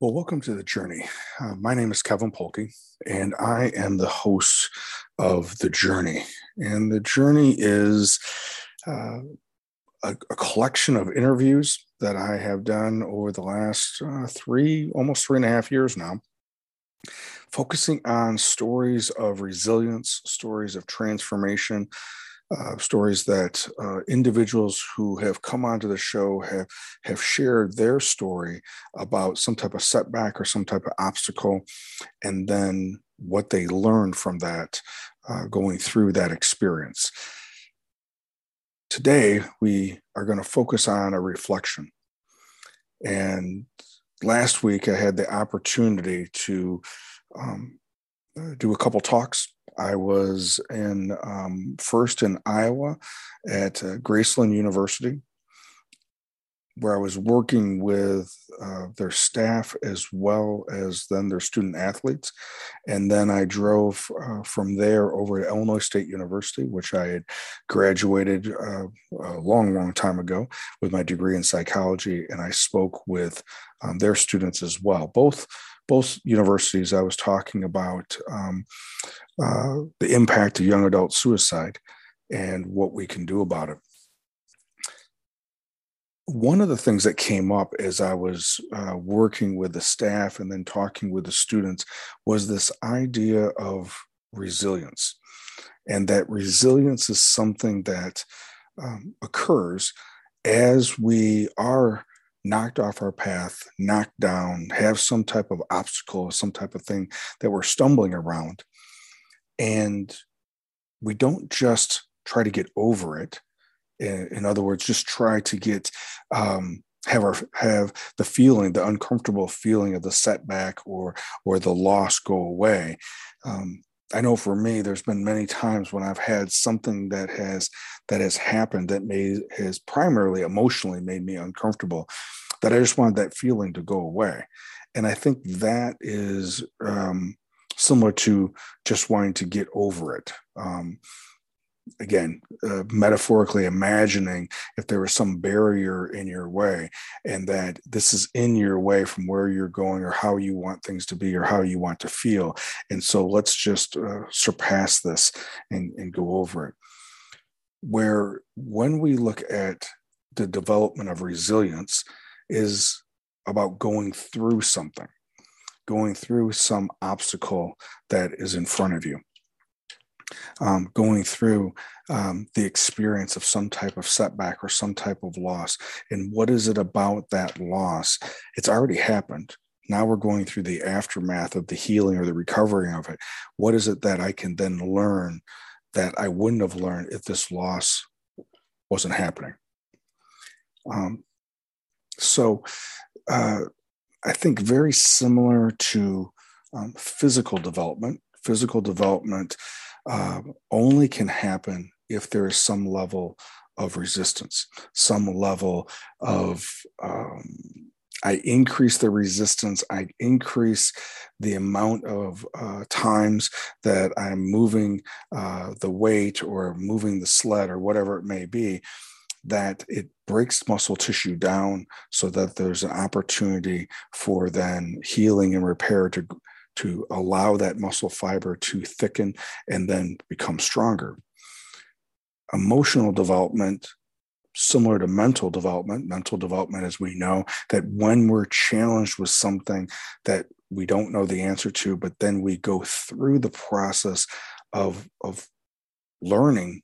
Well, welcome to the journey. Uh, my name is Kevin Polke, and I am the host of The Journey. And The Journey is uh, a, a, collection of interviews that I have done over the last uh, three, almost three and a half years now, focusing on stories of resilience, stories of transformation, uh, stories that uh, individuals who have come onto the show have have shared their story about some type of setback or some type of obstacle, and then what they learned from that uh, going through that experience. Today, we are going to focus on a reflection. And last week, I had the opportunity to um, uh, do a couple talks I was in um, first in Iowa at uh, Graceland University, where I was working with uh, their staff as well as then their student athletes. And then I drove uh, from there over to Illinois State University, which I had graduated uh, a long, long time ago with my degree in psychology. And I spoke with um, their students as well, both both universities, I was talking about um, uh, the impact of young adult suicide and what we can do about it. One of the things that came up as I was uh, working with the staff and then talking with the students was this idea of resilience. And that resilience is something that um, occurs as we are knocked off our path, knocked down, have some type of obstacle, some type of thing that we're stumbling around. And we don't just try to get over it. In, other words, just try to get um, have our have the feeling, the uncomfortable feeling of the setback or or the loss go away. Um, I know for me, there's been many times when I've had something that has that has happened that made has primarily emotionally made me uncomfortable, that I just wanted that feeling to go away, and I think that is um, similar to just wanting to get over it. Um, again, uh, metaphorically imagining if there was some barrier in your way and that this is in your way from where you're going or how you want things to be or how you want to feel. And so let's just uh, surpass this and, and go over it. Where when we look at the development of resilience is about going through something, going through some obstacle that is in front of you um, going through um, the experience of some type of setback or some type of loss. And what is it about that loss? It's already happened. Now we're going through the aftermath of the healing or the recovery of it. What is it that I can then learn that I wouldn't have learned if this loss wasn't happening? Um, so uh, I think very similar to um, physical development. Physical development uh, only can happen if there is some level of resistance, some level of um, I increase the resistance, I increase the amount of uh, times that I'm moving uh, the weight or moving the sled or whatever it may be, that it breaks muscle tissue down so that there's an opportunity for then healing and repair to to allow that muscle fiber to thicken and then become stronger. Emotional development, similar to mental development, mental development, as we know, that when we're challenged with something that we don't know the answer to, but then we go through the process of, of learning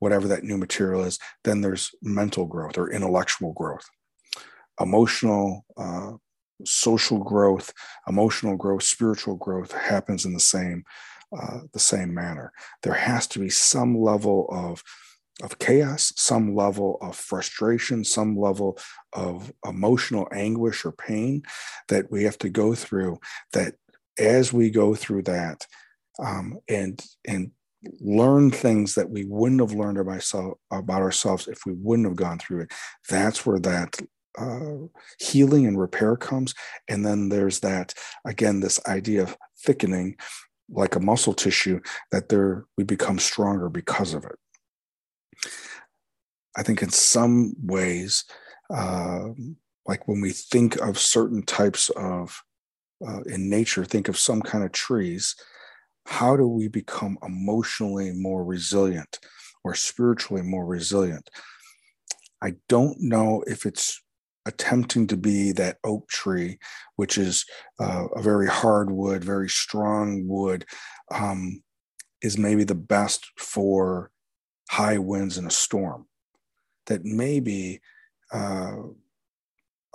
whatever that new material is, then there's mental growth or intellectual growth. Emotional uh, social growth, emotional growth, spiritual growth happens in the same uh, the same manner. There has to be some level of of chaos, some level of frustration, some level of emotional anguish or pain that we have to go through. That as we go through that, um, and and learn things that we wouldn't have learned about, about ourselves if we wouldn't have gone through it. That's where that uh, healing and repair comes. And then there's that, again, this idea of thickening like a muscle tissue that there we become stronger because of it. I think in some ways, uh, like when we think of certain types of uh, in nature, think of some kind of trees. How do we become emotionally more resilient or spiritually more resilient? I don't know if it's attempting to be that oak tree, which is uh, a very hard wood, very strong wood, um, is maybe the best for high winds in a storm. That maybe uh,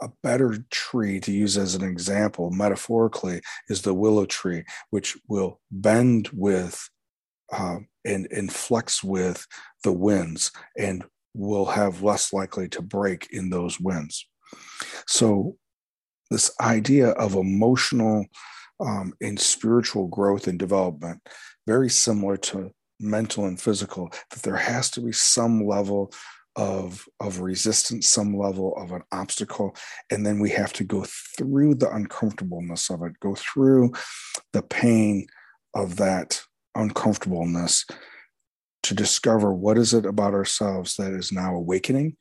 a better tree to use as an example, metaphorically, is the willow tree, which will bend with uh, and, and flex with the winds and will have less likely to break in those winds. So, this idea of emotional um, and spiritual growth and development, very similar to mental and physical, that there has to be some level of of resistance some level of an obstacle and then we have to go through the uncomfortableness of it go through the pain of that uncomfortableness to discover what is it about ourselves that is now awakening.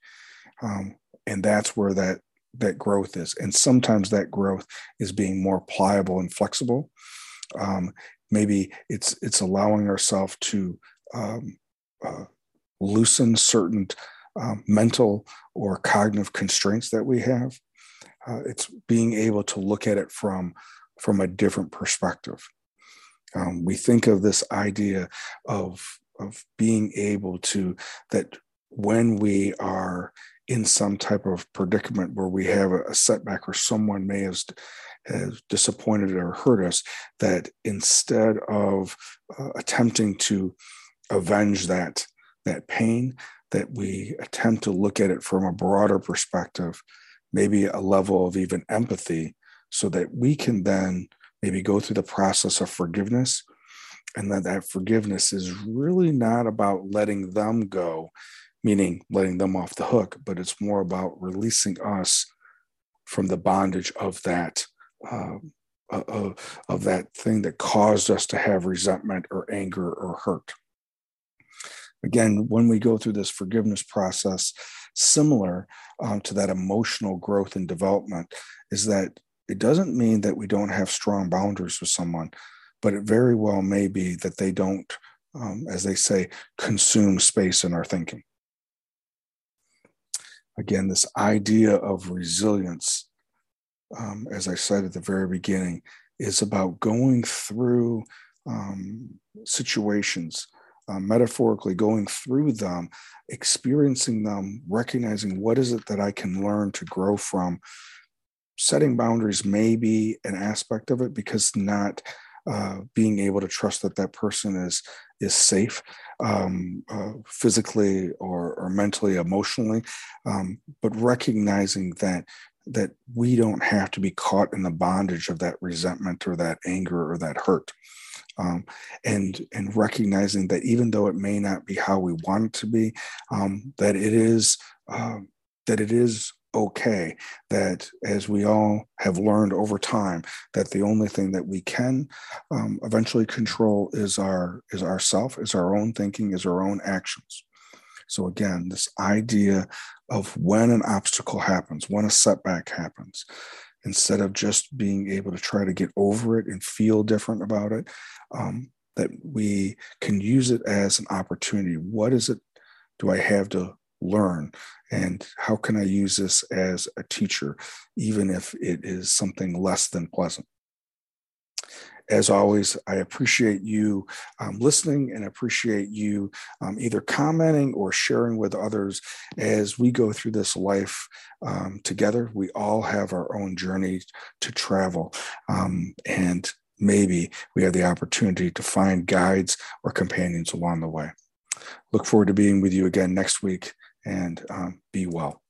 Um, and that's where that that growth is. And sometimes that growth is being more pliable and flexible. Um, maybe it's it's allowing ourselves to um, uh, loosen certain um, mental or cognitive constraints that we have. Uh, it's being able to look at it from from a different perspective. Um, we think of this idea of of being able to that when we are in some type of predicament where we have a, setback or someone may have, have disappointed or hurt us, that instead of uh, attempting to avenge that that pain, that we attempt to look at it from a broader perspective, maybe a level of even empathy, so that we can then maybe go through the process of forgiveness and that that forgiveness is really not about letting them go meaning letting them off the hook but it's more about releasing us from the bondage of that uh, of, of that thing that caused us to have resentment or anger or hurt again when we go through this forgiveness process similar um, to that emotional growth and development is that it doesn't mean that we don't have strong boundaries with someone but it very well may be that they don't, um, as they say, consume space in our thinking. Again, this idea of resilience, um, as I said at the very beginning, is about going through um, situations, uh, metaphorically going through them, experiencing them, recognizing what is it that I can learn to grow from. Setting boundaries may be an aspect of it because not uh, being able to trust that that person is is safe um, uh, physically or, or mentally emotionally um, but recognizing that that we don't have to be caught in the bondage of that resentment or that anger or that hurt um, and and recognizing that even though it may not be how we want it to be um, that it is uh, that it is okay that as we all have learned over time that the only thing that we can um, eventually control is our is ourself is our own thinking is our own actions. So again this idea of when an obstacle happens when a setback happens instead of just being able to try to get over it and feel different about it um, that we can use it as an opportunity. What is it do i have to learn and how can i use this as a teacher even if it is something less than pleasant as always, I appreciate you um, listening and appreciate you um, either commenting or sharing with others as we go through this life um, together. We all have our own journey to travel. Um, and maybe we have the opportunity to find guides or companions along the way. Look forward to being with you again next week and um, be well.